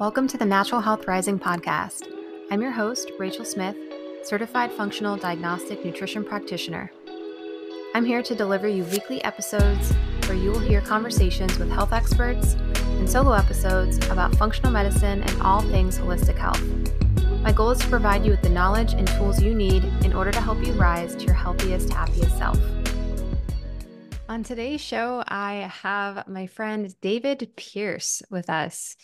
Welcome to the Natural Health Rising podcast. I'm your host, Rachel Smith, certified functional diagnostic nutrition practitioner. I'm here to deliver you weekly episodes where you will hear conversations with health experts and solo episodes about functional medicine and all things holistic health. My goal is to provide you with the knowledge and tools you need in order to help you rise to your healthiest, happiest self. On today's show, I have my friend David Pearce with us.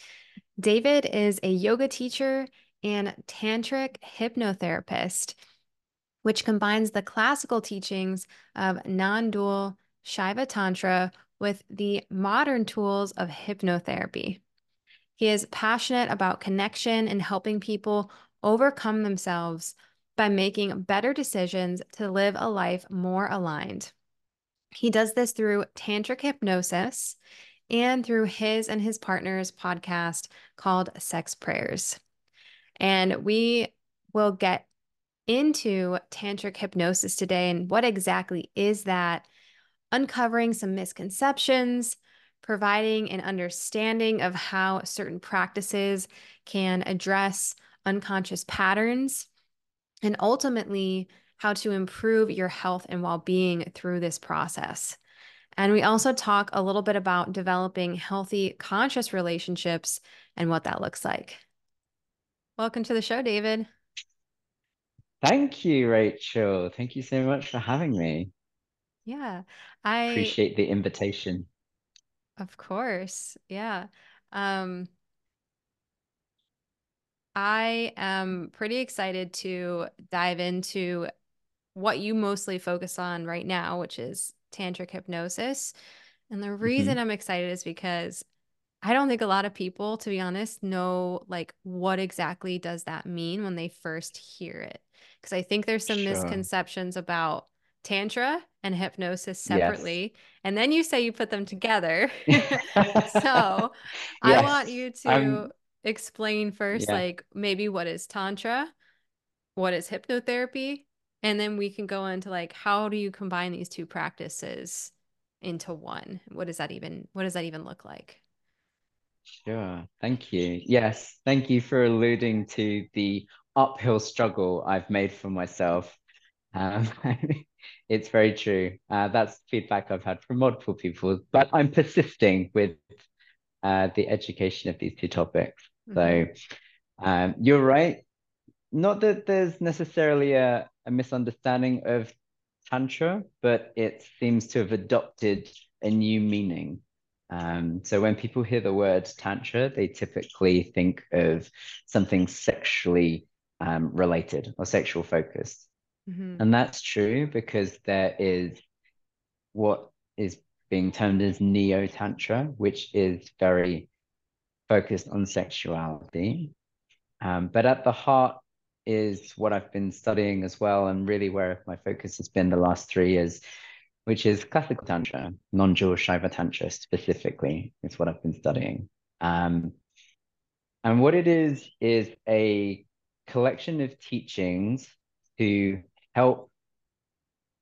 David is a yoga teacher and tantric hypnotherapist, which combines the classical teachings of non dual Shaiva Tantra with the modern tools of hypnotherapy. He is passionate about connection and helping people overcome themselves by making better decisions to live a life more aligned. He does this through tantric hypnosis and through his and his partner's podcast called Sex Prayers. And we will get into tantric hypnosis today and what exactly is that, uncovering some misconceptions, providing an understanding of how certain practices can address unconscious patterns, and ultimately how to improve your health and well being through this process. And we also talk a little bit about developing healthy, conscious relationships and what that looks like. Welcome to the show, David. Thank you, Rachel. Thank you so much for having me. Yeah, I appreciate the invitation. Of course. Yeah. Um, I am pretty excited to dive into what you mostly focus on right now, which is tantric hypnosis. And the reason mm-hmm. I'm excited is because I don't think a lot of people, to be honest, know like what exactly does that mean when they first hear it. Because I think there's some sure. misconceptions about tantra and hypnosis separately. Yes. And then you say you put them together. so yes. I want you to explain first, yeah. like maybe what is tantra, what is hypnotherapy, and then we can go into like how do you combine these two practices into one? What does that even what does that even look like? Sure. Thank you. Yes. Thank you for alluding to the uphill struggle i've made for myself. Um, it's very true. Uh, that's feedback i've had from multiple people but i'm persisting with uh, the education of these two topics. Mm-hmm. so um, you're right not that there's necessarily a, a misunderstanding of Tantra, but it seems to have adopted a new meaning. Um, so when people hear the word Tantra, they typically think of something sexually um, related or sexual focused. Mm-hmm. And that's true because there is what is being termed as Neo Tantra, which is very focused on sexuality. Um, but at the heart is what I've been studying as well, and really where my focus has been the last three years, which is classical tantra, non-dual Shaiva tantra specifically, is what I've been studying. Um, and what it is is a collection of teachings to help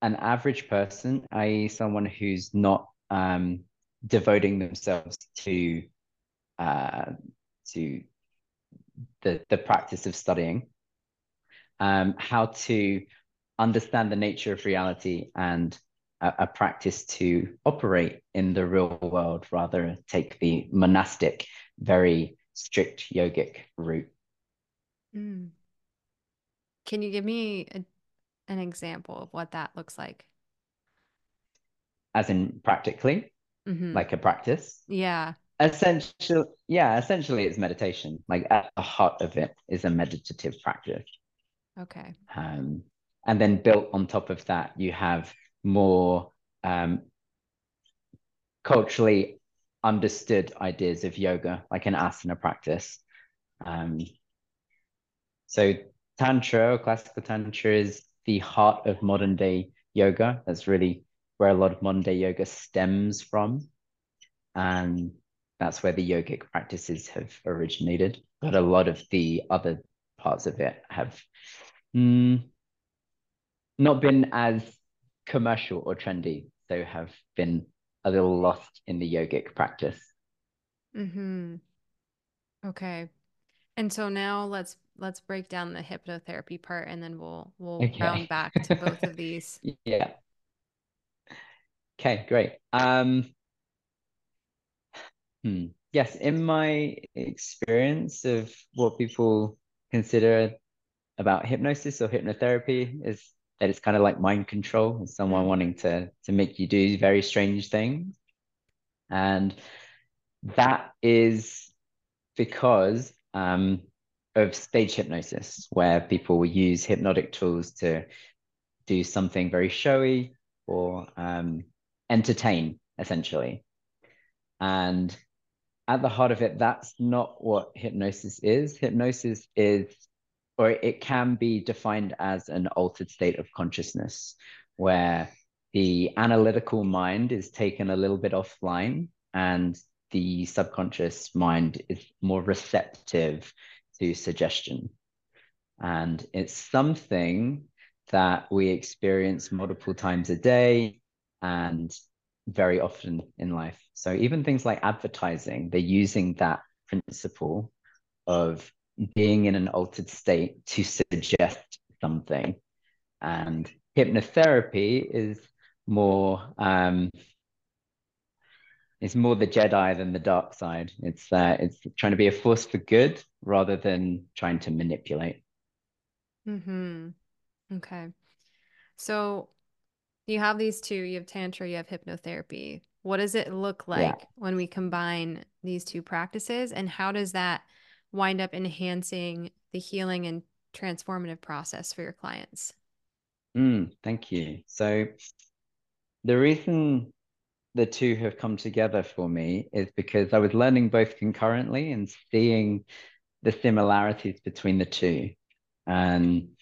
an average person, i.e., someone who's not um, devoting themselves to uh, to the the practice of studying, um, how to understand the nature of reality and a, a, practice to operate in the real world rather take the monastic, very strict yogic route. Mm. Can you give me a, an example of what that looks like? As in practically, mm-hmm. like a practice? Yeah. Essentially, yeah, essentially it's meditation. Like at the heart of it is a meditative practice. Okay. Um, and then built on top of that, you have more um, culturally understood ideas of yoga, like an asana practice. Um, so Tantra classical Tantra is the heart of modern day yoga. That's really where a lot of modern day yoga stems from. And that's where the yogic practices have originated. But a lot of the other parts of it have mm, not been as commercial or trendy, so have been a little lost in the yogic practice. Hmm. Okay. And so now let's let's break down the hypnotherapy part and then we'll we'll Okay. round back to both of these. Yeah. Okay, great. Um, hmm. Yes, in my experience of what people consider about hypnosis or hypnotherapy is that it's kind of like mind control, someone Mm. wanting to to make you do very strange things. And that is because um, of stage hypnosis, where people will use hypnotic tools to do something very showy or um, entertain, essentially. And at the heart of it, that's not what hypnosis is. Hypnosis is, or it can be defined as an altered state of consciousness where the analytical mind is taken a little bit offline and the subconscious mind is more receptive to suggestion. And it's something that we experience multiple times a day and very often in life. So even things like advertising, they're using that principle of being in an altered state to suggest something. And hypnotherapy is more um, it's more the Jedi than the dark side. It's uh, it's trying to be a force for good rather than trying to manipulate. Mm-hmm. Okay. So you have these two, you have tantra, you have hypnotherapy. What does it look Yeah. like when we combine these two practices and how does that wind up enhancing the healing and transformative process for your clients? Mm, thank you. So the reason the two have come together for me is because I was learning both concurrently and seeing the similarities between the two. And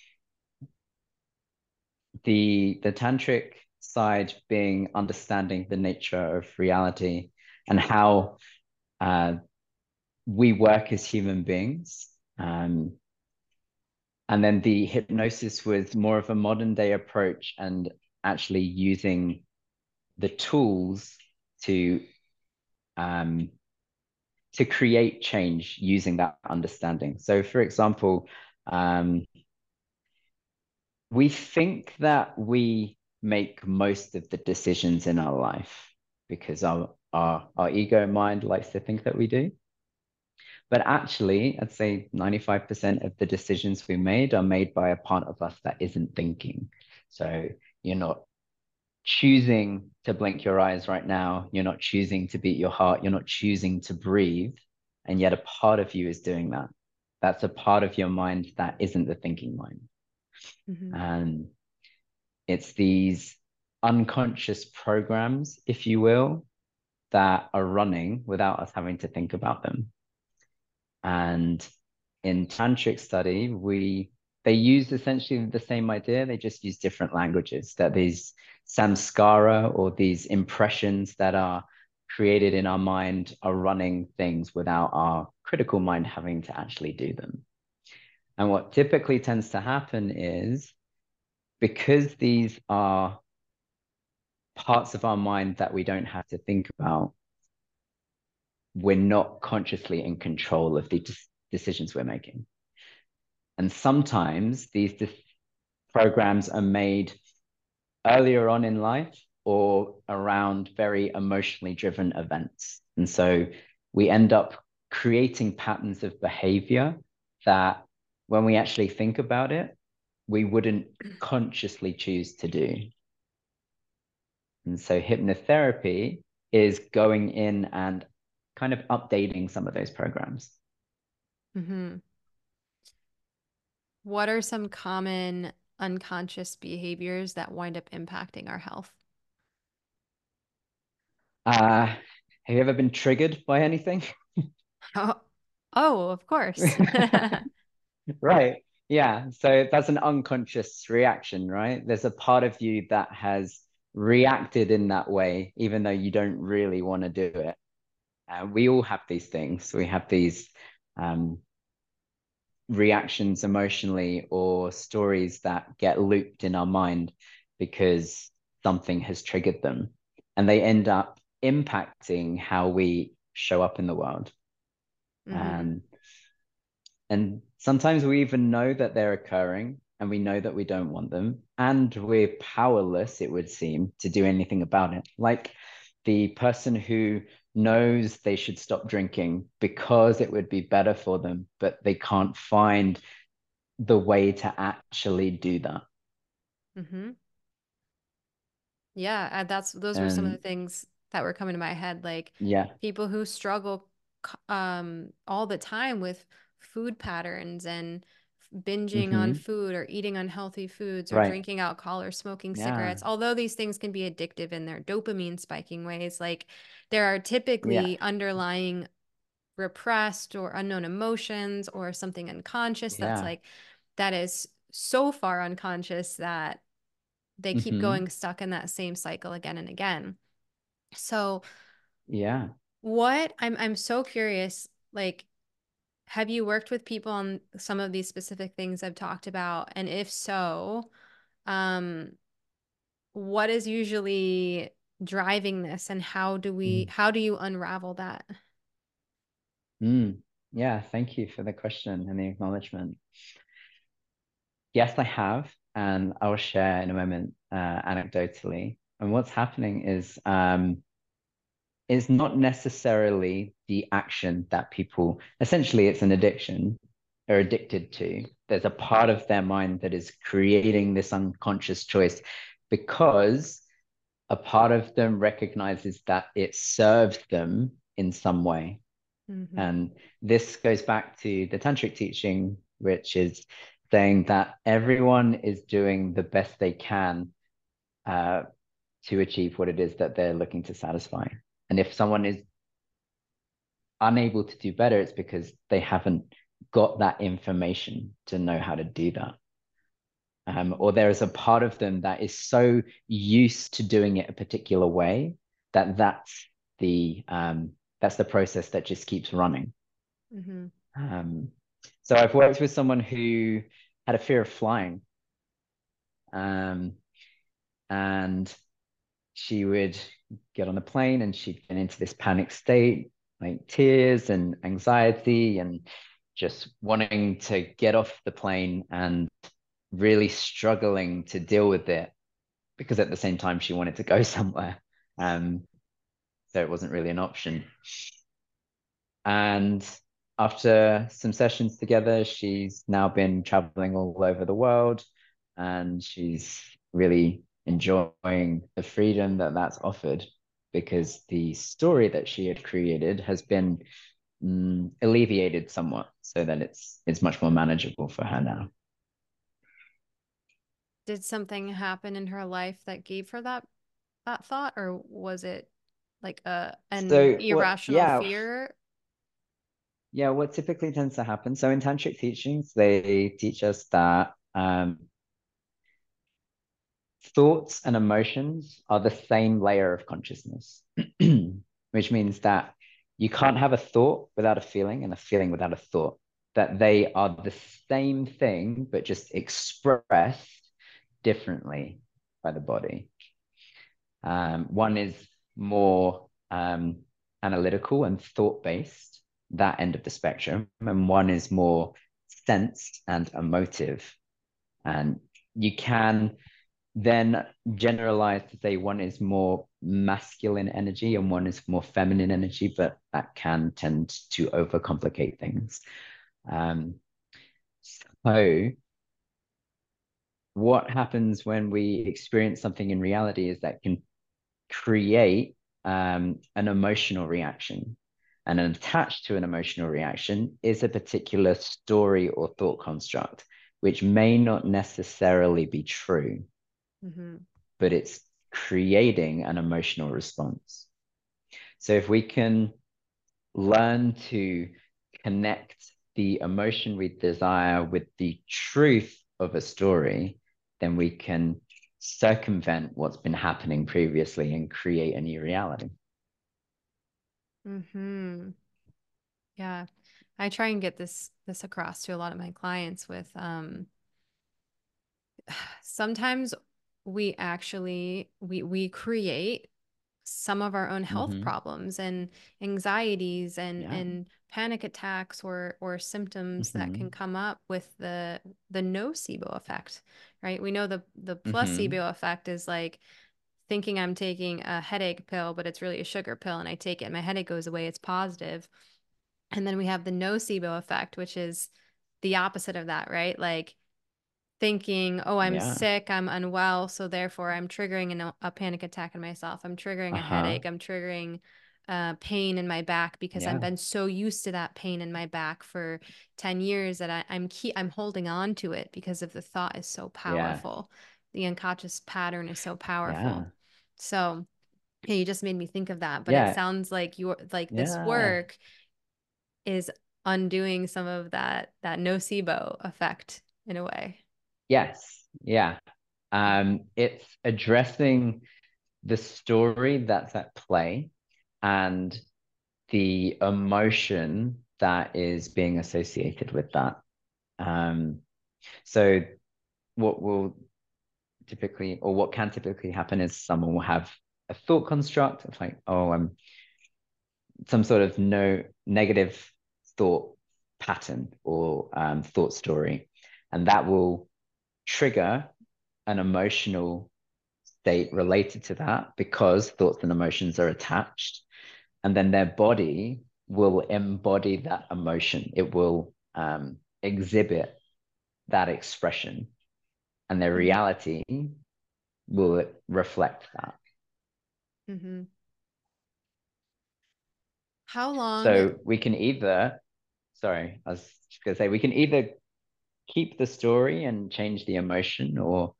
the the tantric side being understanding the nature of reality and how uh, we work as human beings. Um, and then the hypnosis was more of a modern day approach and actually using the tools to um, to create change using that understanding. So, for example, um, we think that we make most of the decisions in our life because our our, our ego mind likes to think that we do. But actually, I'd say 95% of the decisions we made are made by a part of us that isn't thinking. So you're not choosing to blink your eyes right now. You're not choosing to beat your heart. You're not choosing to breathe. And yet a part of you is doing that. That's a part of your mind that isn't the thinking mind. Mm-hmm. And it's these unconscious programs, if you will, that are running without us having to think about them. And in tantric study, we they use essentially the same idea, they just use different languages, that these samskara or these impressions that are created in our mind are running things without our critical mind having to actually do them. And what typically tends to happen is because these are parts of our mind that we don't have to think about, we're not consciously in control of the de- decisions we're making. And sometimes these dis- programs are made earlier on in life or around very emotionally driven events. And so we end up creating patterns of behavior that when we actually think about it, we wouldn't consciously choose to do. And so hypnotherapy is going in and kind of updating some of those programs. Mm-hmm. What are some common unconscious behaviors that wind up impacting our health? Uh, have you ever been triggered by anything? Oh, oh, of course. Right. Yeah. So that's an unconscious reaction, right? There's a part of you that has reacted in that way, even though you don't really want to do it. Uh, we all have these things. We have these um, reactions emotionally or stories that get looped in our mind because something has triggered them. And they end up impacting how we show up in the world. Mhm. Um, And sometimes we even know that they're occurring and we know that we don't want them. And we're powerless, it would seem, to do anything about it. Like the person who knows they should stop drinking because it would be better for them, but they can't find the way to actually do that. Mm-hmm. Yeah, that's those were some of the things that were coming to my head. Like, yeah, people who struggle um all the time with food patterns and binging mm-hmm. on food or eating unhealthy foods or right. drinking alcohol or smoking yeah. cigarettes although these things can be addictive in their dopamine spiking ways like there are typically yeah. underlying repressed or unknown emotions or something unconscious yeah. that's like that is so far unconscious that they keep mm-hmm. going stuck in that same cycle again and again so yeah what i'm i'm so curious like have you worked with people on some of these specific things I've talked about and if so um what is usually driving this and how do we mm. how do you unravel that mm. yeah thank you for the question and the acknowledgement yes i have and i will share in a moment uh, anecdotally and what's happening is um, is not necessarily the action that people essentially it's an addiction are addicted to there's a part of their mind that is creating this unconscious choice because a part of them recognizes that it serves them in some way. Mm-hmm. And this goes back to the tantric teaching, which is saying that everyone is doing the best they can uh, to achieve what it is that they're looking to satisfy. And if someone is unable to do better, it's because they haven't got that information to know how to do that um, or there is a part of them that is so used to doing it a particular way that that's the um, that's the process that just keeps running. Mm-hmm. Um, so I've worked with someone who had a fear of flying, um, and she would get on the plane and she'd get into this panic state, like tears and anxiety and just wanting to get off the plane and really struggling to deal with it because at the same time she wanted to go somewhere. Um, so it wasn't really an option. And after some sessions together, she's now been traveling all over the world and she's really enjoying the freedom that that's offered because the story that she had created has been mm, alleviated somewhat so that it's it's much more manageable for her now did something happen in her life that gave her that that thought or was it like a an so, irrational yeah. fear yeah what typically tends to happen so in tantric teachings they teach us that um, thoughts and emotions are the same layer of consciousness which means that you can't have a thought without a feeling and a feeling without a thought that they are the same thing but just expressed differently by the body. Um, one is more um, analytical and thought based, that end of the spectrum, and one is more sensed and emotive. And you can then generalize to say one is more masculine energy and one is more feminine energy, but that can tend to overcomplicate things. Um, so what happens when we experience something in reality is that can create um, an emotional reaction. And attached to an emotional reaction is a particular story or thought construct, which may not necessarily be true, mm-hmm. but it's creating an emotional response. So if we can learn to connect the emotion we desire with the truth of a story, then we can circumvent what's been happening previously and create a new reality. Hmm. Yeah, I try and get this this across to a lot of my clients. With um, sometimes we actually we we create some of our own health Mhm. problems and anxieties and Yeah. and panic attacks or or symptoms that can come up with the the nocebo effect, right? We know the the Mhm. placebo effect is like thinking I'm taking a headache pill, but it's really a sugar pill, and I take it, and my headache goes away. It's. And then we have the nocebo effect, which is the opposite of that, right? Like thinking, oh, I'm Yeah. sick, I'm unwell, so therefore I'm triggering an, a panic attack in myself. I'm triggering a Uh-huh. headache. I'm triggering uh, pain in my back because I've been so used to that pain in my back for 10 years that I, I'm key, I'm holding on to it because of the thought is so Yeah. powerful. The unconscious pattern is so powerful. Yeah. So yeah, you just made me think of that. But it sounds like your like this work is undoing some of that that nocebo effect in a way. Yes. Yeah. Um, it's addressing the story that's at play and the emotion that is being associated with that. Um, so what will typically or what can typically happen is someone will have a thought construct of like, oh, I'm some sort of no negative thought pattern or um, thought story, and that will trigger an emotional state related to that because thoughts and emotions are attached, and then their body will embody that emotion. It will um, exhibit that expression, and their Mhm. reality will reflect that. Mm-hmm. How long? So we can either, sorry, I was just going to say, we can either keep the story and change the emotion or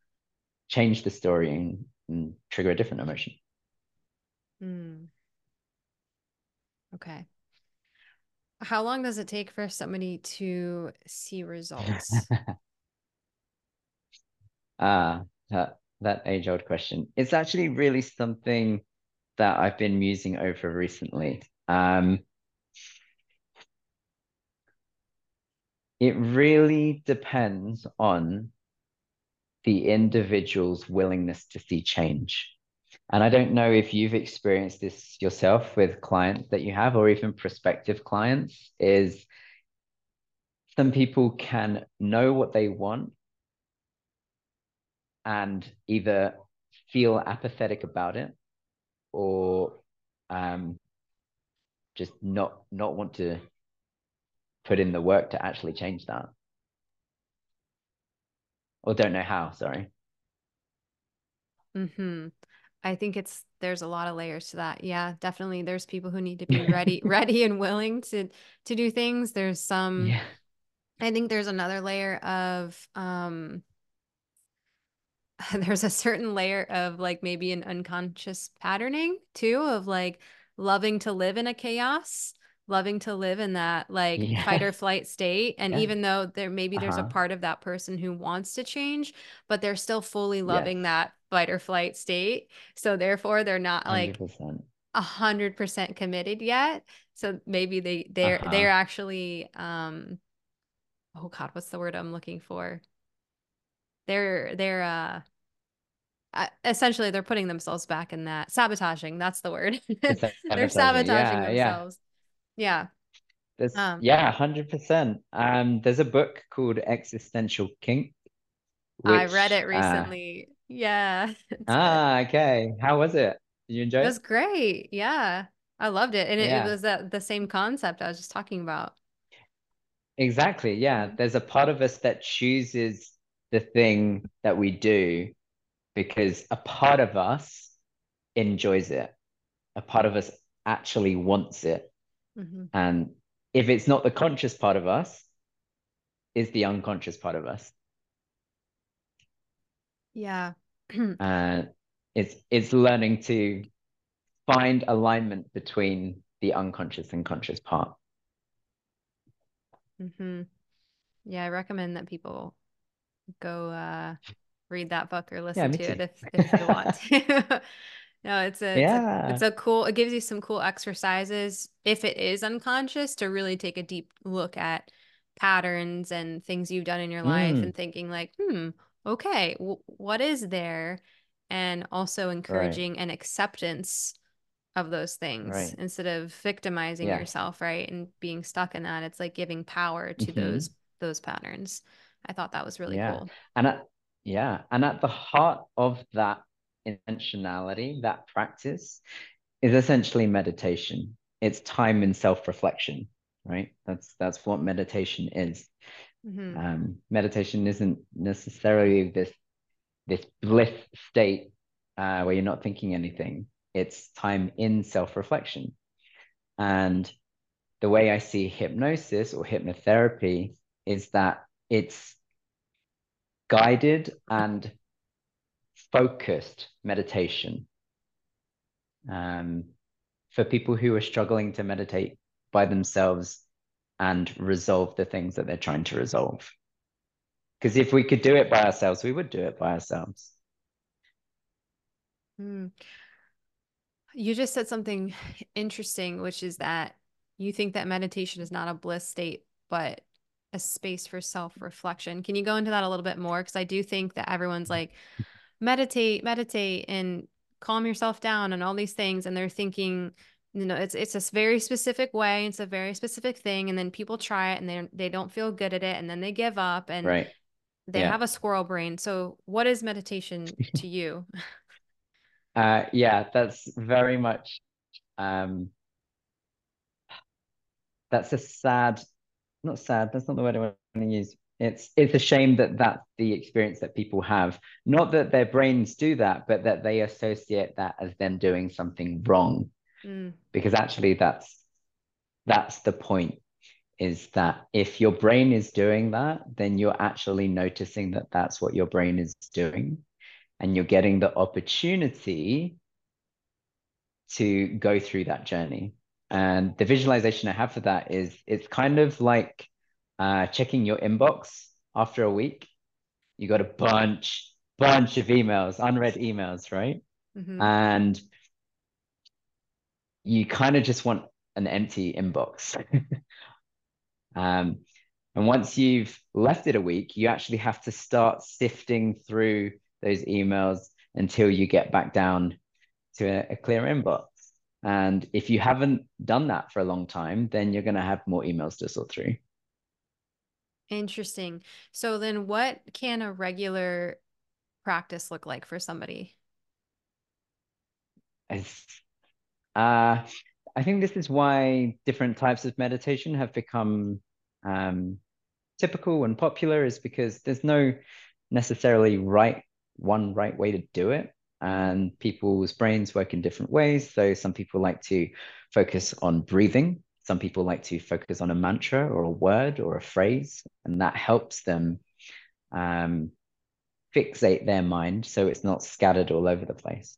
change the story and, and trigger a different emotion. Hmm. Okay. How long does it take for somebody to see results? ah, that, that age old question. It's actually really something that I've been musing over recently. Um, it really depends on the individual's willingness to see change. And I don't know if you've experienced this yourself with clients that you have, or even prospective clients, is some people can know what they want and either feel apathetic about it or um, just not not want to put in the work to actually change that or don't know how sorry Mm-hmm. I think it's there's a lot of layers to that. Yeah, definitely. There's people who need to be ready, ready and willing to to do things. There's some. yeah I think there's another layer of um. There's a certain layer of like maybe an unconscious patterning too of like loving to live in a chaos, loving to live in that like yeah fight or flight state. And yeah even though there maybe there's a uh-huh part of that person who wants to change, but they're still fully yes loving that fight or flight state. So therefore they're not like 100% a hundred percent committed yet. So maybe they they're uh-huh they're actually um oh God, what's the word I'm looking for? They're they're uh uh, essentially they're putting themselves back in that sabotaging. That's the word. they're sabotaging yeah themselves. Yeah. there's Um, yeah 100% um there's a book called existential kink I read which it uh recently. Yeah, it's good. ah okay how was it did you enjoy It it was great. Yeah. I loved it. And it, it was that the same concept I was just talking about. Exactly. Yeah. There's a part of us that chooses the thing that we do because a part of us enjoys it. A part of us actually wants it. Mhm. And if it's not the conscious part of us, is the unconscious part of us. Yeah. And it's it's learning to find alignment between the unconscious and conscious part. hmm Yeah, I recommend that people go uh read that book or listen me to it if if they want to. No, it's a it's a it's a cool it gives you some cool exercises if it is unconscious to really take a deep look at patterns and things you've done in your life Mm, and thinking like, hmm, okay, w what is there? And also right. encouraging an acceptance of those things right. instead of victimizing yeah. yourself, right? And being stuck in that. It's like giving power to mm-hmm. those those patterns. I thought that was really yeah. cool. And at, yeah, and at the heart of that intentionality, that practice is essentially meditation. It's time in self-reflection, right? That's that's what meditation is. Mm-hmm. Um, meditation isn't necessarily this this bliss state uh, where you're not thinking anything. It's time in self-reflection, and the way I see hypnosis or hypnotherapy is that it's guided and focused meditation um, for people who are struggling to meditate by themselves and resolve the things that they're trying to resolve. Because if we could do it by ourselves, we would do it by ourselves. Mm. You just said something interesting, which is that you think that meditation is not a bliss state, but a space for self reflection. Can you go into that a little bit more? Because I do think that everyone's like, meditate, meditate, and calm yourself down, and all these things. And they're thinking, you know, it's it's a very specific way, it's a very specific thing, and then people try it and they they don't feel good at it, and then they give up, and right. they yeah. have a squirrel brain. So, what is meditation to you? Uh, yeah, that's very much. Um, that's a sad not sad. That's not the word I want to use. It's it's a shame that that's the experience that people have. Not that their brains do that, but that they associate that as them doing something wrong. Mm. Because actually, that's that's the point. Is that if your brain is doing that, then you're actually noticing that that's what your brain is doing, and you're getting the opportunity to go through that journey. And the visualization I have for that is it's kind of like uh, checking your inbox after a week. You got a bunch, bunch of emails, unread emails, right? Mm-hmm. And you kind of just want an empty inbox. um, and once you've left it a week, you actually have to start sifting through those emails until you get back down to a, a clear inbox. And if you haven't done that for a long time, then you're going to have more emails to sort through. Interesting. So then what can a regular practice look like for somebody? As, uh, I think this is why different types of meditation have become um, typical and popular is because there's no necessarily right one right way to do it and people's brains work in different ways. So some people like to focus on breathing. Some people like to focus on a mantra or a word or a phrase, and that helps them um, fixate their mind so it's not scattered all over the place.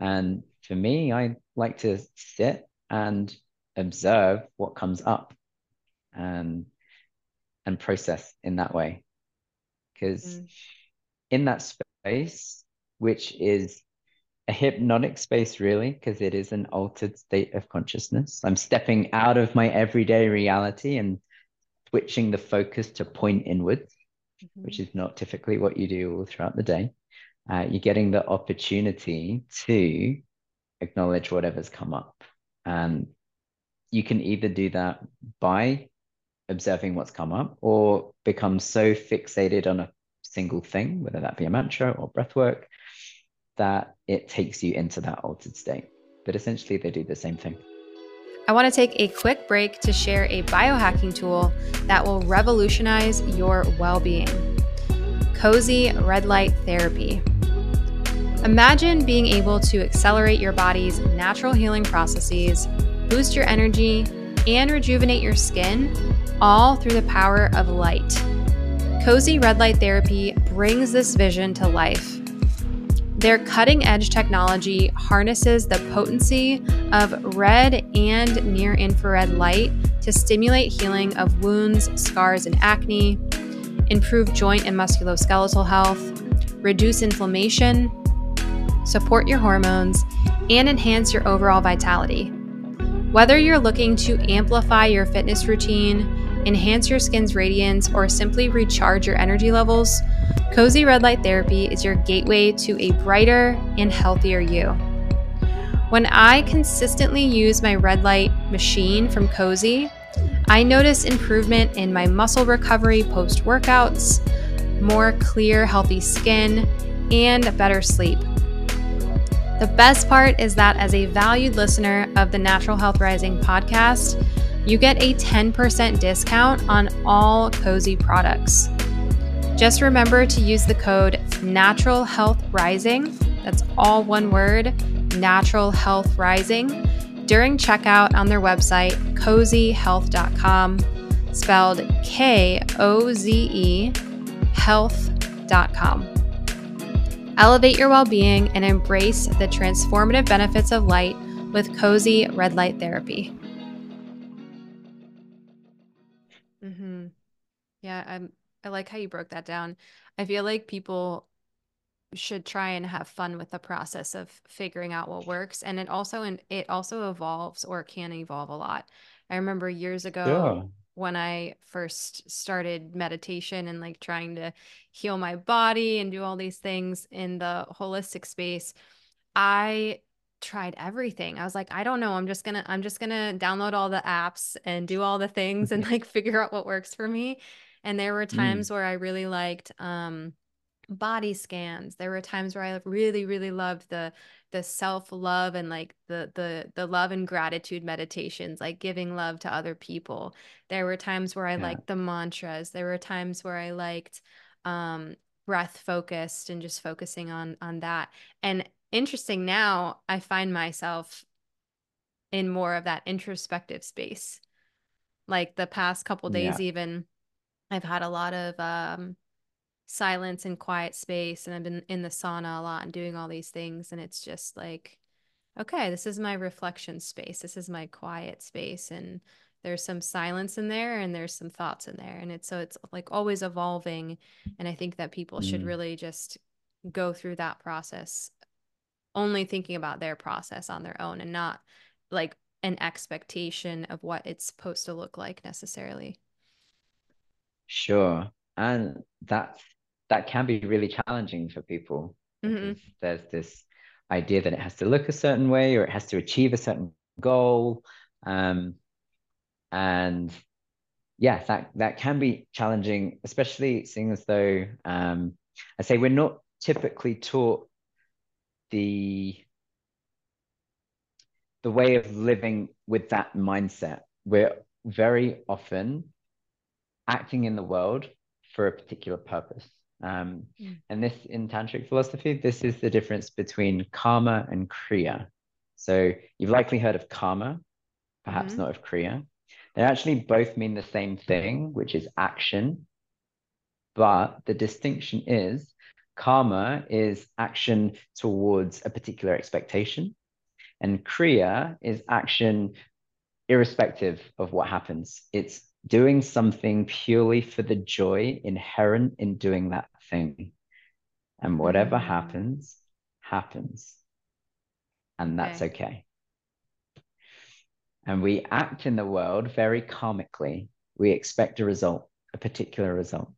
And for me, I like to sit and observe what comes up and and process in that way. Because mm. in that space, which is a hypnotic space, really, because it is an altered state of consciousness. I'm stepping out of my everyday reality and switching the focus to point inwards, mm-hmm. which is not typically what you do all throughout the day. Uh, you're getting the opportunity to acknowledge whatever's come up. And you can either do that by observing what's come up or become so fixated on a single thing, whether that be a mantra or breath work, that it takes you into that altered state. But essentially, they do the same thing. I want to take a quick break to share a biohacking tool that will revolutionize your well being Koze Red Light Therapy. Imagine being able to accelerate your body's natural healing processes, boost your energy, and rejuvenate your skin, all through the power of light. Koze Red Light Therapy brings this vision to life their cutting edge technology harnesses the potency of red and near infrared light to stimulate healing of wounds, scars, and acne, improve joint and musculoskeletal health, reduce inflammation, support your hormones, and enhance your overall vitality. Whether you're looking to amplify your fitness routine, enhance your skin's radiance, or simply recharge your energy levels, Koze Red Light Therapy is your gateway to a brighter and healthier you. When I consistently use my red light machine from Koze, I notice improvement in my muscle recovery post workouts, more clear, healthy skin, and better sleep. The best part is that as a valued listener of the Natural Health Rising podcast, you get a 10% discount on all Koze products. Just remember to use the code Natural Health Rising, that's all one word, Natural Health Rising, during checkout on their website, kozehealth.com, spelled K O Z E health.com. Elevate your well being and embrace the transformative benefits of light with Koze Red Light Therapy. Mm-hmm. Yeah, I'm, I like how you broke that down. I feel like people should try and have fun with the process of figuring out what works and it also and it also evolves or can evolve a lot i remember years ago yeah. when i first started meditation and like trying to heal my body and do all these things in the holistic space i tried everything i was like i don't know i'm just gonna i'm just gonna download all the apps and do all the things and like figure out what works for me and there were mm. times mm. where i really liked um body scans there were times where i really really loved the the self love and like the the the love and gratitude meditations like giving love to other people there were times where i yeah. liked the mantras there were times where i liked um breath focused and just focusing on on that and interesting now i find myself in more of that introspective space like the past couple days yeah. even i've had a lot of um silence and quiet space and I've been in the sauna a lot and doing all these things and it's just like okay this is my reflection space this is my quiet space and there's some silence in there and there's some thoughts in there and it's so it's like always evolving and I think that people mm. should really just go through that process only thinking about their process on their own and not like an expectation of what it's supposed to look like necessarily. Sure. And that's that can be really challenging for people mm-hmm. there's this idea that it has to look a certain way or it has to achieve a certain goal um, and yeah that that can be challenging especially seeing as though um, i say we're not typically taught the the way of living with that mindset we're very often acting in the world for a particular purpose um, mm. And this in tantric philosophy, this is the difference between karma and kriya. So you've likely heard of karma, perhaps mm-hmm. not of kriya. They actually both mean the same thing, which is action. But the distinction is karma is action towards a particular expectation, and kriya is action irrespective of what happens. It's doing something purely for the joy inherent in doing that thing. And whatever mm. happens, happens. And that's okay. okay. And we act in the world very karmically. We expect a result, a particular result.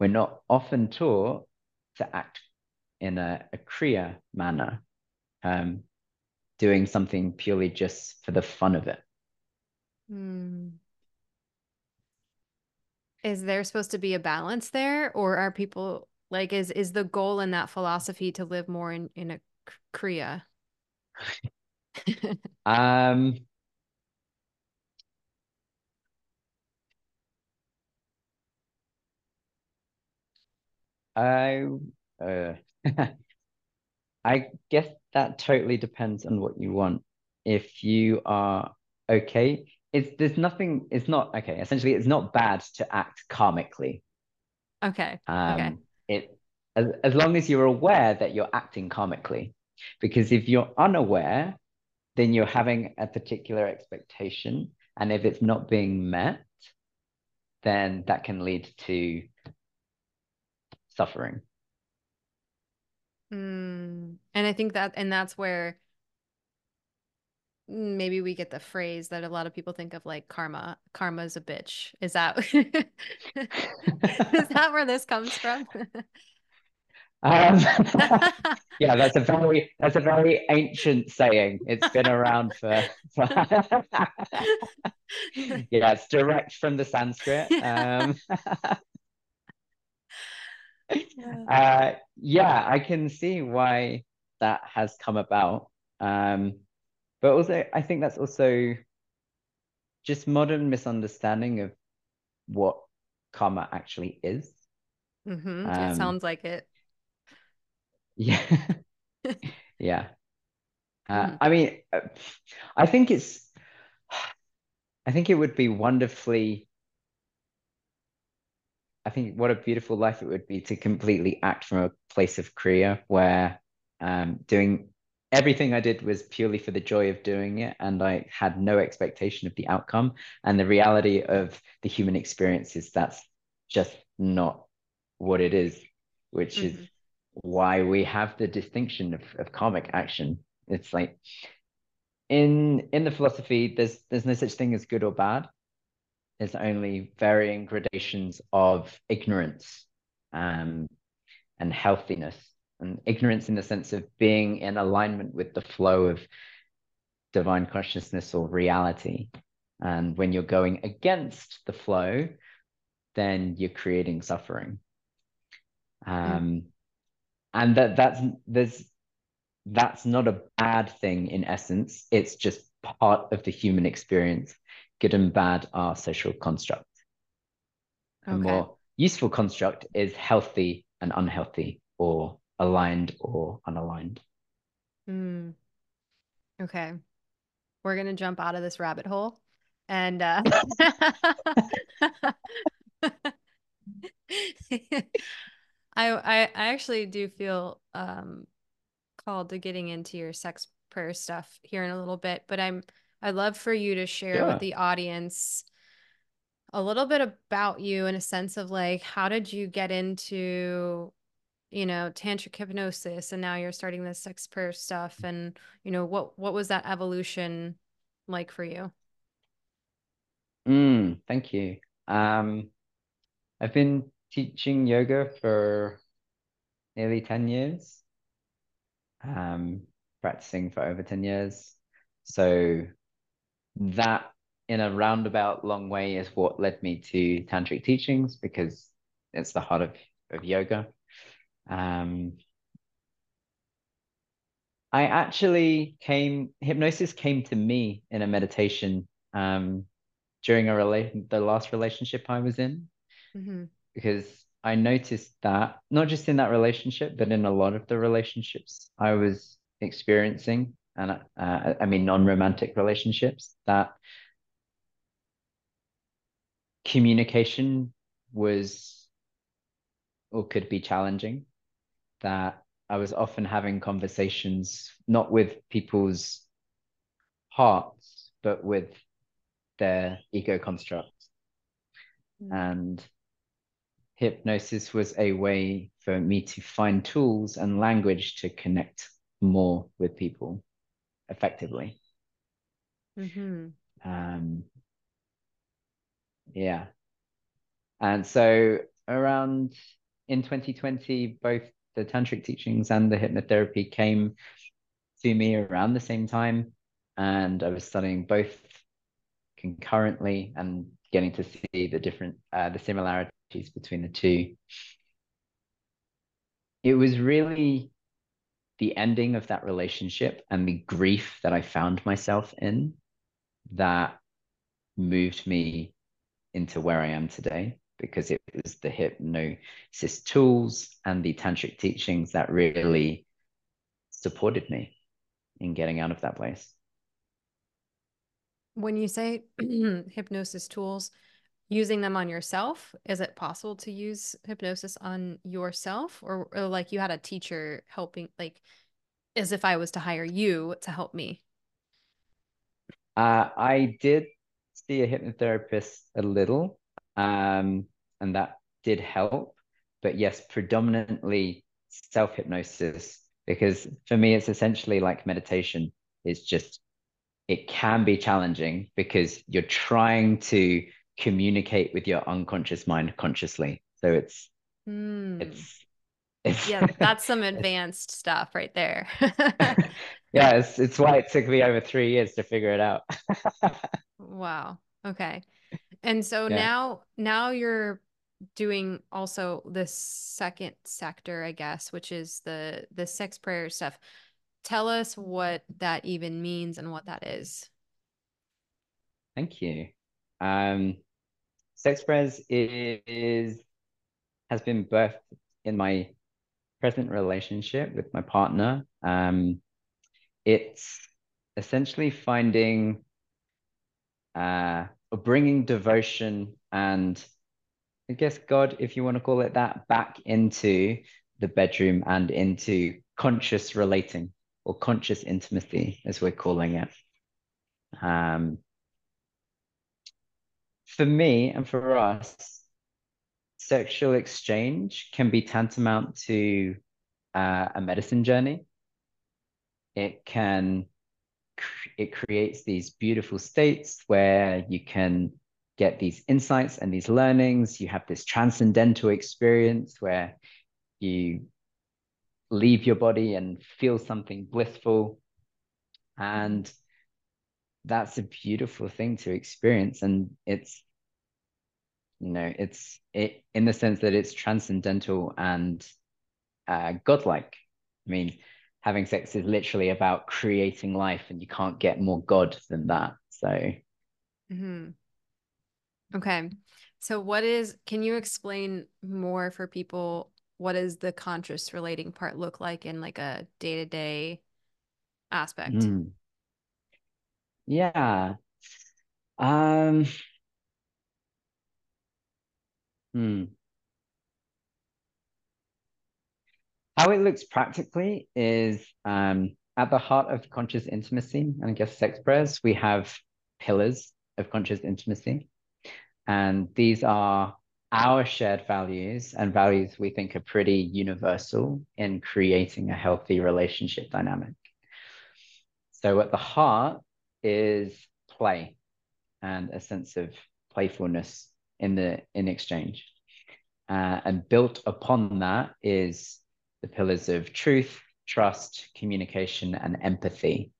We're not often taught to act in a, a Kriya manner, um, doing something purely just for the fun of it. Mm is there supposed to be a balance there or are people like is is the goal in that philosophy to live more in in a kriya um I uh, I guess that totally depends on what you want. If you are okay it's there's nothing it's not okay essentially it's not bad to act karmically okay um okay. it as, as long as you're aware that you're acting karmically because if you're unaware then you're having a particular expectation and if it's not being met then that can lead to suffering mm. and i think that and that's where maybe we get the phrase that a lot of people think of like karma karma is a bitch is that is that where this comes from Um, yeah, that's a very that's a very ancient saying. It's been around for, for yeah, it's direct from the Sanskrit. Um, uh, yeah, I can see why that has come about. Um, but also, I think that's also just modern misunderstanding of what karma actually is. Mm-hmm. Um, it sounds like it. Yeah. yeah. Uh, mm. I mean, uh, I think it's, I think it would be wonderfully, I think what a beautiful life it would be to completely act from a place of Kriya where um, doing everything I did was purely for the joy of doing it, and I had no expectation of the outcome. And the reality of the human experience is that's just not what it is, which mm-hmm. is why we have the distinction of, of karmic action. It's like in in the philosophy, there's there's no such thing as good or bad. There's only varying gradations of ignorance um, and healthiness and ignorance in the sense of being in alignment with the flow of divine consciousness or reality. And when you're going against the flow, then you're creating suffering. Um, mm. And that that's there's that's not a bad thing in essence. It's just part of the human experience. Good and bad are social constructs. Okay. A more useful construct is healthy and unhealthy or aligned or unaligned. Mm. Okay. We're going to jump out of this rabbit hole. And uh, I, I I actually do feel um called to getting into your sex prayer stuff here in a little bit, but I'm I'd love for you to share yeah. with the audience a little bit about you in a sense of like how did you get into you know tantric hypnosis and now you're starting this sex prayer stuff and you know what what was that evolution like for you? Mm, thank you. Um i've been teaching yoga for nearly 10 years. Um practicing for over 10 years. So that in a roundabout long way is what led me to tantric teachings because it's the heart of, of yoga um, I actually came, hypnosis came to me in a meditation um, during a relation, the last relationship I was in, mm-hmm. because I noticed that not just in that relationship, but in a lot of the relationships I was experiencing, and uh, I mean non-romantic relationships, that communication was or could be challenging that I was often having conversations not with people's hearts, but with their ego constructs. Mm. And hypnosis was a way for me to find tools and language to connect more with people effectively. Mm-hmm. Um, yeah. And so around in 2020, both the tantric teachings and the hypnotherapy came to me around the same time. And i was studying both concurrently and getting to see the different uh, the similarities between the two. It was really the ending of that relationship and the grief that i found myself in that moved me into where i am today because it was the hypnosis tools and the tantric teachings that really supported me in getting out of that place. When you say hypnosis tools, using them on yourself, is it possible to use hypnosis on yourself or, or like you had a teacher helping like as if I was to hire you to help me? Uh, I did see a hypnotherapist a little um, and that did help. But yes, predominantly self hypnosis, because for me, it's essentially like meditation. It's just, it can be challenging because you're trying to communicate with your unconscious mind consciously. So it's, mm. it's, It's, yeah, that's some advanced stuff right there. yeah, it's, it's why it took me over three years to figure it out. wow. Okay. And so Yeah. now now you're doing also the second sector, I guess, which is the the sex prayer stuff. Tell us what that even means and what that is. Thank you. Um, Sex Prayers is has been birthed in my present relationship with my partner. Um, it's essentially finding uh, or bringing devotion and I guess God, if you want to call it that, back into the bedroom and into conscious relating or conscious intimacy, as we're calling it. Um, for me and for us, sexual exchange can be tantamount to uh, a medicine journey. It can it creates these beautiful states where you can get these insights and these learnings. You have this transcendental experience where you leave your body and feel something blissful. And that's a beautiful thing to experience. And it's, you know, it's it in the sense that it's transcendental and uh, godlike. I mean, having sex is literally about creating life, and you can't get more God than that. So, Mm-hmm. Okay. So what is, can you explain more for people? What does the conscious relating part look like in like a day-to-day aspect? mm. yeah. Um, hmm. How it looks practically is um, at the heart of conscious intimacy, and I guess sex prayers, we have pillars of conscious intimacy. And these are our shared values and values we think are pretty universal in creating a healthy relationship dynamic. So at the heart is play and a sense of playfulness in the in exchange. Uh, and built upon that is the pillars of truth, trust, communication, and empathy.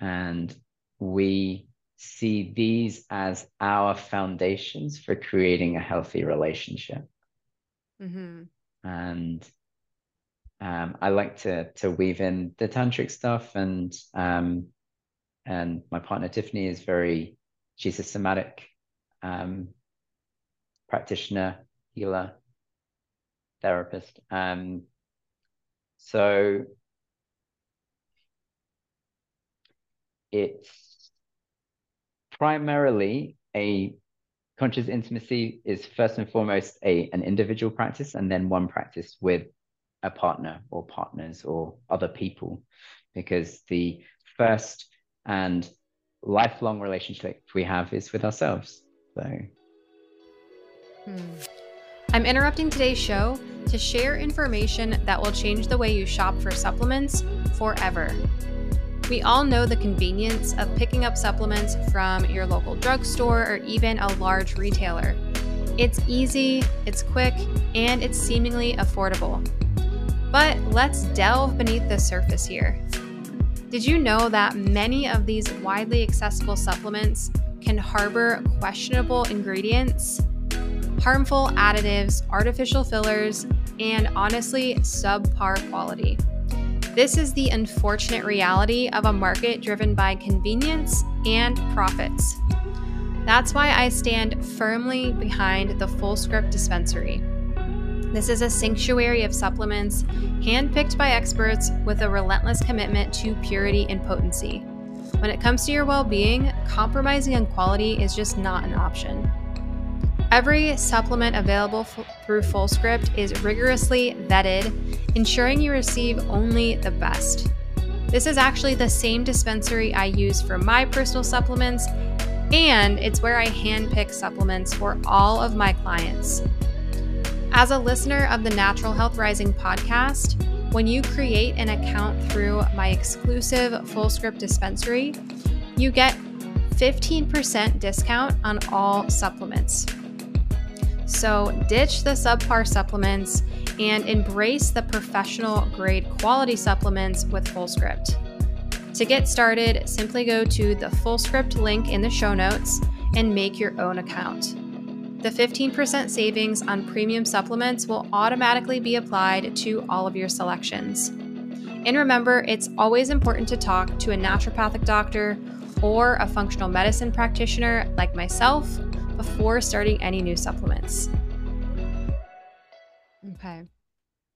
And we see these as our foundations for creating a healthy relationship. Mm-hmm. And um, I like to to weave in the tantric stuff, and um, and my partner Tiffany is very she's a somatic um, practitioner, healer, therapist. Um, so it's primarily a conscious intimacy is first and foremost a an individual practice and then one practice with a partner or partners or other people because the first and lifelong relationship we have is with ourselves so Hmm. I'm interrupting today's show to share information that will change the way you shop for supplements forever. We all know the convenience of picking up supplements from your local drugstore or even a large retailer. It's easy, it's quick, and it's seemingly affordable. But let's delve beneath the surface here. Did you know that many of these widely accessible supplements can harbor questionable ingredients? harmful additives, artificial fillers, and honestly, subpar quality. This is the unfortunate reality of a market driven by convenience and profits. That's why I stand firmly behind the Fullscript Dispensary. This is a sanctuary of supplements handpicked by experts with a relentless commitment to purity and potency. When it comes to your well being, compromising on quality is just not an option. Every supplement available f- through Fullscript is rigorously vetted, ensuring you receive only the best. This is actually the same dispensary I use for my personal supplements, and it's where I handpick supplements for all of my clients. As a listener of the Natural Health Rising podcast, when you create an account through my exclusive Fullscript dispensary, you get 15% discount on all supplements. So ditch the subpar supplements and embrace the professional grade quality supplements with FullScript. To get started, simply go to the FullScript link in the show notes and make your own account. The 15% savings on premium supplements will automatically be applied to all of your selections. And remember, it's always important to talk to a naturopathic doctor or a functional medicine practitioner like myself before starting any new supplements. Okay.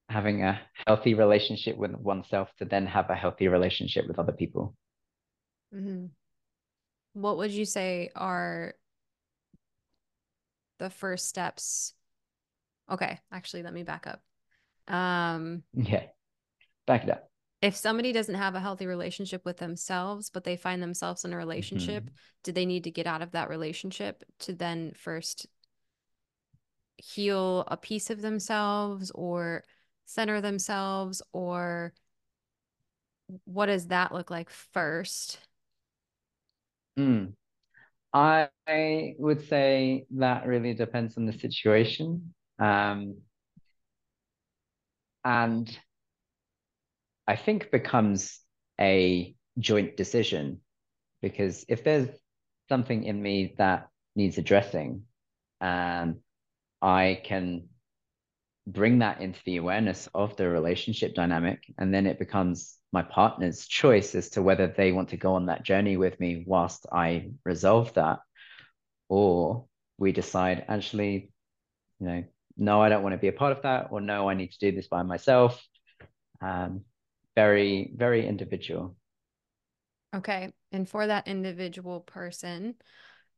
Having a healthy relationship with oneself to then have a healthy relationship with other people. Mm-hmm. What would you say are the first steps? Okay, actually, let me back up. Um, yeah, back it up. If somebody doesn't have a healthy relationship with themselves, but they find themselves in a relationship, mm-hmm. do they need to get out of that relationship to then first heal a piece of themselves or center themselves or what does that look like first mm. I, would say that really depends on the situation um, and i think becomes a joint decision because if there's something in me that needs addressing and I can bring that into the awareness of the relationship dynamic. And then it becomes my partner's choice as to whether they want to go on that journey with me whilst I resolve that. Or we decide, actually, you know, no, I don't want to be a part of that, or no, I need to do this by myself. Um, very, very individual. Okay. And for that individual person,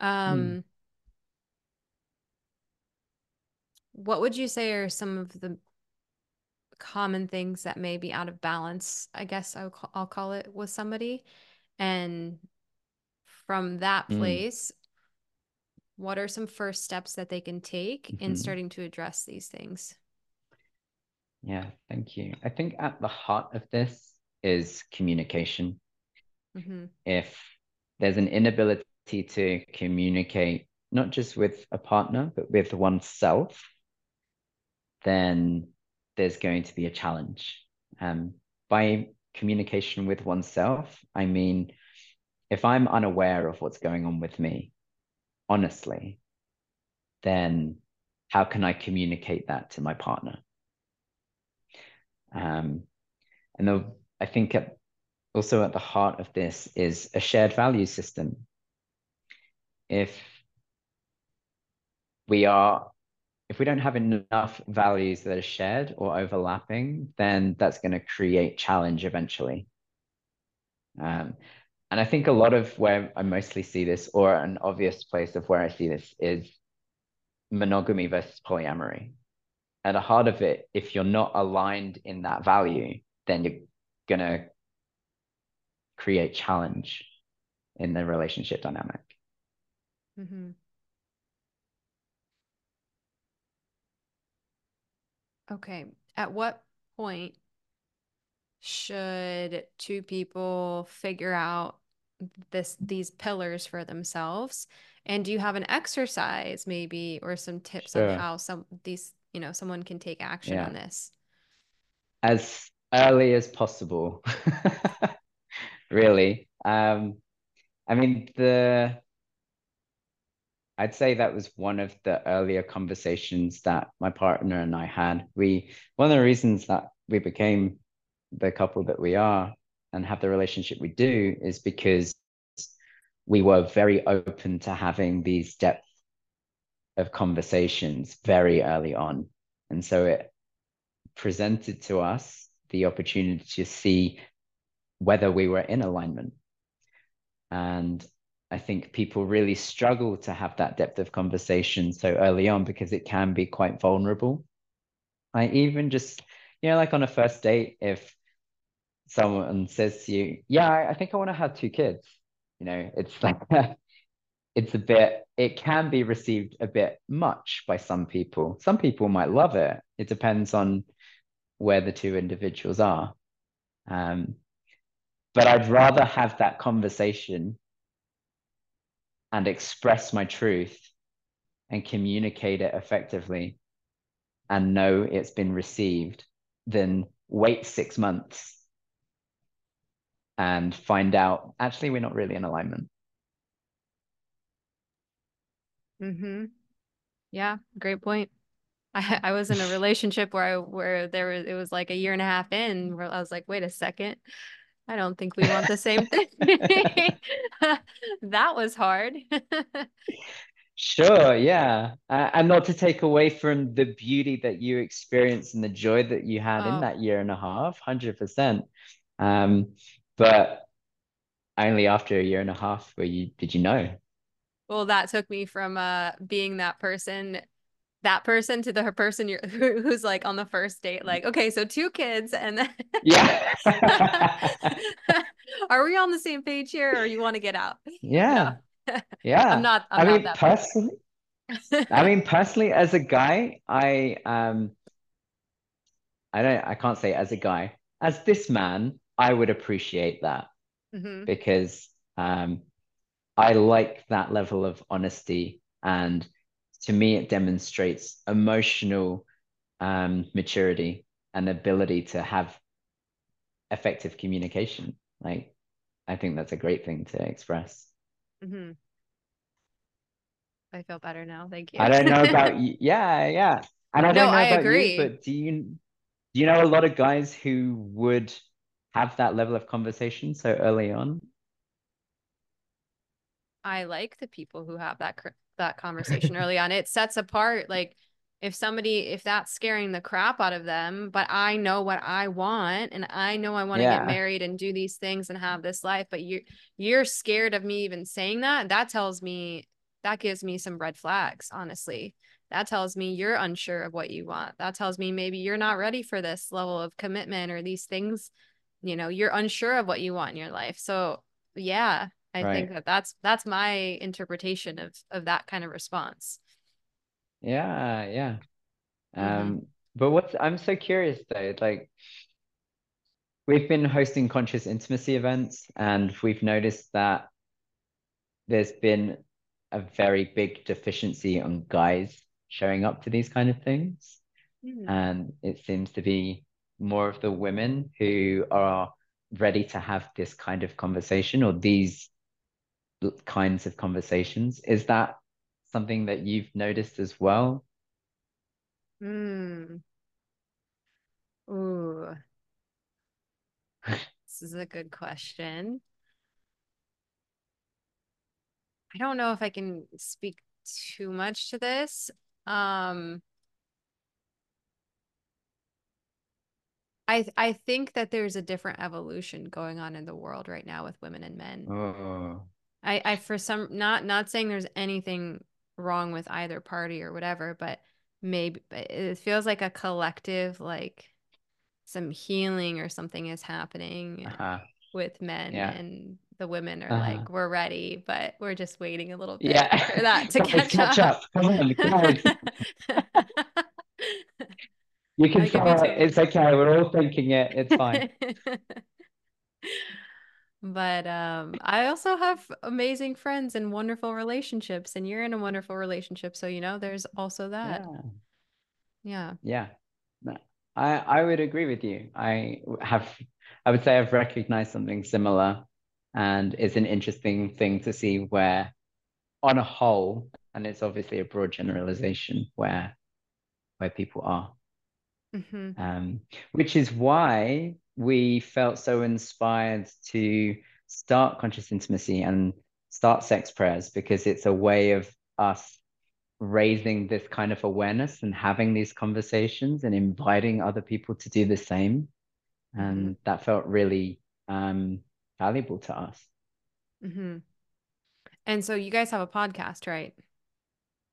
um, mm what would you say are some of the common things that may be out of balance i guess I'll, call, I'll call it with somebody and from that mm. place mm. what are some first steps that they can take mm-hmm. in starting to address these things yeah thank you i think at the heart of this is communication mm-hmm. if there's an inability to communicate not just with a partner but with oneself then there's going to be a challenge. Um, by communication with oneself, I mean, if I'm unaware of what's going on with me, honestly, then how can I communicate that to my partner? Um, and the, I think at, also at the heart of this is a shared value system. If we are if we don't have enough values that are shared or overlapping, then that's going to create challenge eventually. Um, and I think a lot of where I mostly see this, or an obvious place of where I see this, is monogamy versus polyamory. At the heart of it, if you're not aligned in that value, then you're going to create challenge in the relationship dynamic. Mm-hmm. Okay. At what point should two people figure out this these pillars for themselves? And do you have an exercise maybe or some tips sure. on how some these, you know, someone can take action yeah. on this? As early as possible. really. Um I mean the I'd say that was one of the earlier conversations that my partner and I had. We one of the reasons that we became the couple that we are and have the relationship we do is because we were very open to having these depth of conversations very early on. And so it presented to us the opportunity to see whether we were in alignment. And I think people really struggle to have that depth of conversation so early on because it can be quite vulnerable. I even just, you know, like on a first date, if someone says to you, Yeah, I think I want to have two kids, you know, it's like, it's a bit, it can be received a bit much by some people. Some people might love it. It depends on where the two individuals are. Um, but I'd rather have that conversation and express my truth and communicate it effectively and know it's been received than wait six months and find out actually we're not really in alignment. Mm-hmm. Yeah, great point. I, I was in a relationship where I where there was it was like a year and a half in where I was like, wait a second, I don't think we want the same thing. that was hard. Sure, yeah. Uh, and not to take away from the beauty that you experienced and the joy that you had oh. in that year and a half, 100%. Um, but only after a year and a half where you did you know? Well, that took me from uh being that person that person to the person you're who's like on the first date like okay so two kids and then yeah. Are we on the same page here or you want to get out? Yeah. Yeah. I'm not I'm i not mean personally i mean personally as a guy i um i don't i can't say as a guy as this man i would appreciate that. Mm-hmm. because um i like that level of honesty and to me it demonstrates emotional um maturity and ability to have effective communication like i think that's a great thing to express Mm-hmm. I feel better now. Thank you. I don't know about you. Yeah, yeah. And I don't no, know I about agree. you, but do you do you know a lot of guys who would have that level of conversation so early on? I like the people who have that that conversation early on. It sets apart like if somebody if that's scaring the crap out of them but i know what i want and i know i want to yeah. get married and do these things and have this life but you you're scared of me even saying that that tells me that gives me some red flags honestly. That tells me you're unsure of what you want. That tells me maybe you're not ready for this level of commitment or these things. You know you're unsure of what you want in your life. So yeah i right. think that that's that's my interpretation of of that kind of response yeah, yeah. Mm-hmm. Um, but what's I'm so curious though, like we've been hosting conscious intimacy events and we've noticed that there's been a very big deficiency on guys showing up to these kind of things. Mm. And it seems to be more of the women who are ready to have this kind of conversation or these kinds of conversations. Is that something that you've noticed as well? Hmm. Ooh. this is a good question. I don't know if I can speak too much to this. Um, I I think that there's a different evolution going on in the world right now with women and men. Oh. I I for some not not saying there's anything wrong with either party or whatever, but maybe it feels like a collective, like some healing or something is happening uh-huh. with men yeah. and the women are uh-huh. like, we're ready, but we're just waiting a little bit yeah. for that to catch, catch up. up. Come on, you can feel it. It's okay. We're all thinking it. It's fine. But um, I also have amazing friends and wonderful relationships, and you're in a wonderful relationship. So, you know, there's also that. Yeah. Yeah. Yeah. I, I would agree with you. I have, I would say I've recognized something similar. And it's an interesting thing to see where, on a whole, and it's obviously a broad generalization where where people are. Mm-hmm. Um, which is why we felt so inspired to start conscious intimacy and start sex prayers because it's a way of us raising this kind of awareness and having these conversations and inviting other people to do the same. And mm-hmm. that felt really um, valuable to us. Mm-hmm. and so you guys have a podcast right?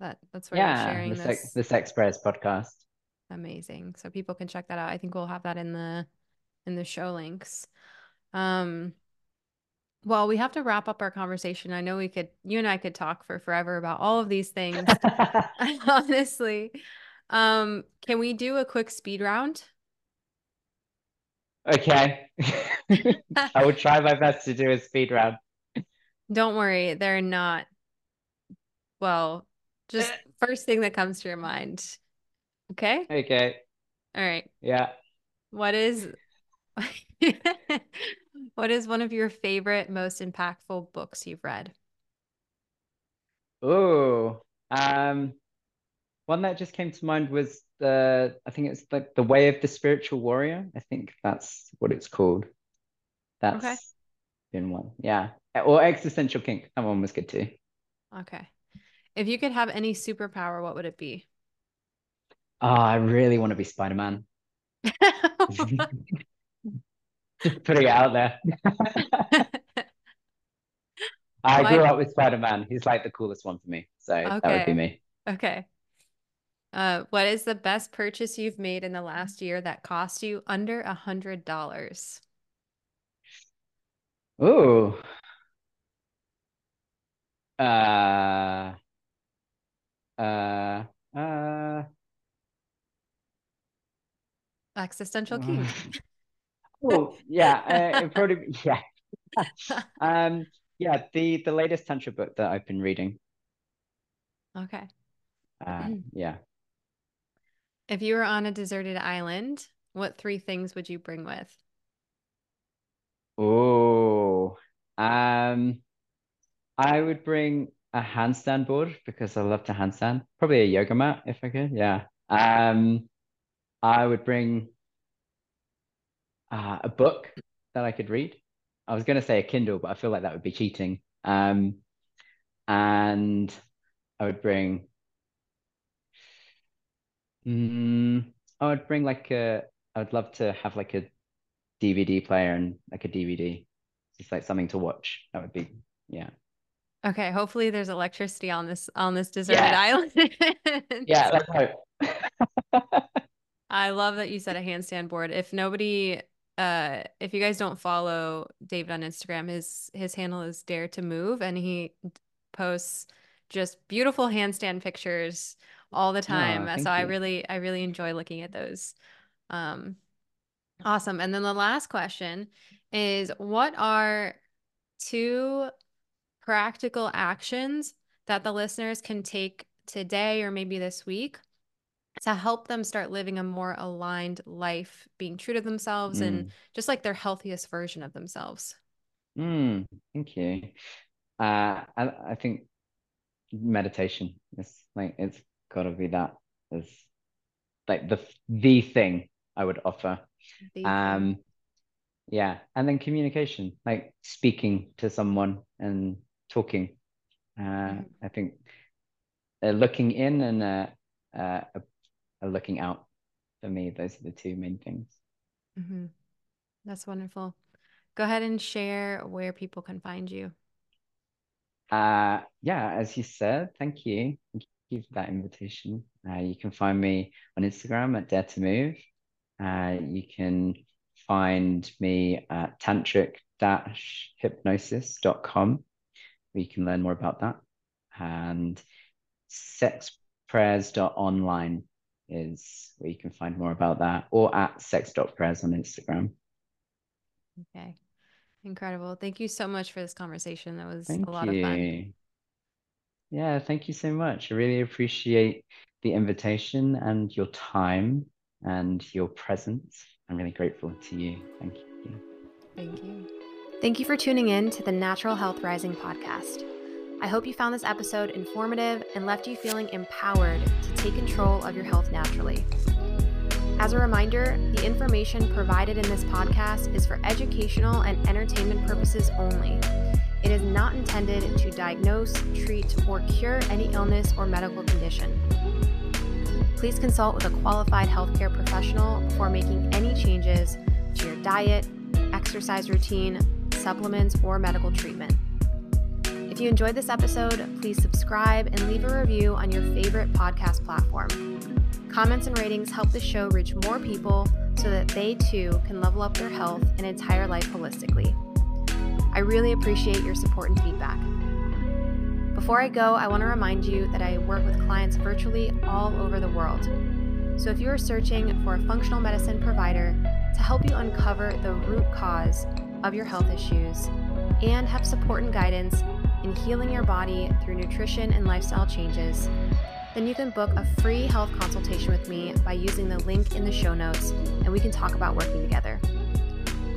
That that's where yeah, you're sharing the, this? Sex, the sex prayers podcast. Amazing. So people can check that out. I think we'll have that in the in the show links. Um, well, we have to wrap up our conversation. I know we could, you and I could talk for forever about all of these things. honestly, um, can we do a quick speed round? Okay. I will try my best to do a speed round. Don't worry, they're not. Well, just first thing that comes to your mind. Okay. Okay. All right. Yeah. What is what is one of your favorite, most impactful books you've read? Oh, um, one that just came to mind was the I think it's like The Way of the Spiritual Warrior. I think that's what it's called. That's Okay. been one. Yeah. Or Existential Kink. That one was good too. Okay. If you could have any superpower, what would it be? Oh, I really want to be Spider-Man. Just putting it out there. I Why- grew up with Spider-Man. He's like the coolest one for me. So that would be me. Okay. Uh, what is the best purchase you've made in the last year that cost you under a hundred dollars? Ooh. Uh, uh, uh, Existential kink. yeah, uh, it probably, yeah. Um, yeah, the the latest tantra book that I've been reading. Okay. Uh, yeah. If you were on a deserted island, what three things would you bring with? Oh, um, I would bring a handstand board because I love to handstand. Probably a yoga mat if I could. Yeah. Um, I would bring uh, a book that I could read. I was going to say a Kindle, but I feel like that would be cheating. Um, and I would bring, mm, I would bring like a, I would love to have like a DVD player and like a DVD, just like something to watch. That would be, yeah. Okay, hopefully there's electricity on this on this deserted Yeah. island. Yeah. I love that you said a handstand board. If nobody uh if you guys don't follow David on Instagram, his his handle is Dare to Move and he posts just beautiful handstand pictures all the time. thank so I you. really I really enjoy looking at those. Um awesome. And then the last question is what are two practical actions that the listeners can take today or maybe this week to help them start living a more aligned life, being true to themselves and just like their healthiest version of themselves. Mm, thank you. Uh, I, I think meditation is like it's got to be that is like the the thing I would offer. The- Um, yeah, and then communication, like speaking to someone and talking. Uh, Mhm. I think uh, looking in and uh, uh, a, a looking out for me, those are the two main things. Mhm. That's wonderful. Go ahead and share where people can find you. Uh, yeah, as you said, thank you. Thank you for that invitation. Uh, you can find me on Instagram at Dare to Move. Uh, you can find me at tantric-hypnosis.com, where you can learn more about that. And sexprayers.online is where you can find more about that, or at sex.prayers on Instagram. Okay. Incredible. Thank you so much for this conversation. That was Thank a lot of fun. Thank you. Yeah, thank you so much. I really appreciate the invitation and your time and your presence. I'm really grateful to you. Thank you. Thank you. Thank you for tuning in to the Natural Health Rising podcast. I hope you found this episode informative and left you feeling empowered to take control of your health naturally. As a reminder, the information provided in this podcast is for educational and entertainment purposes only. It is not intended to diagnose, treat, or cure any illness or medical condition. Please consult with a qualified healthcare professional before making any changes to your diet, exercise routine, supplements, or medical treatment. If you enjoyed this episode, please subscribe and leave a review on your favorite podcast platform. Comments and ratings help the show reach more people so that they too can level up their health and entire life holistically. I really appreciate your support and feedback. Before I go, I want to remind you that I work with clients virtually all over the world. So if you are searching for a functional medicine provider to help you uncover the root cause of your health issues and have support and guidance in healing your body through nutrition and lifestyle changes, then you can book a free health consultation with me by using the link in the show notes, and we can talk about working together.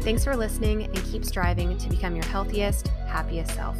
Thanks for listening and keep striving to become your healthiest, happiest self.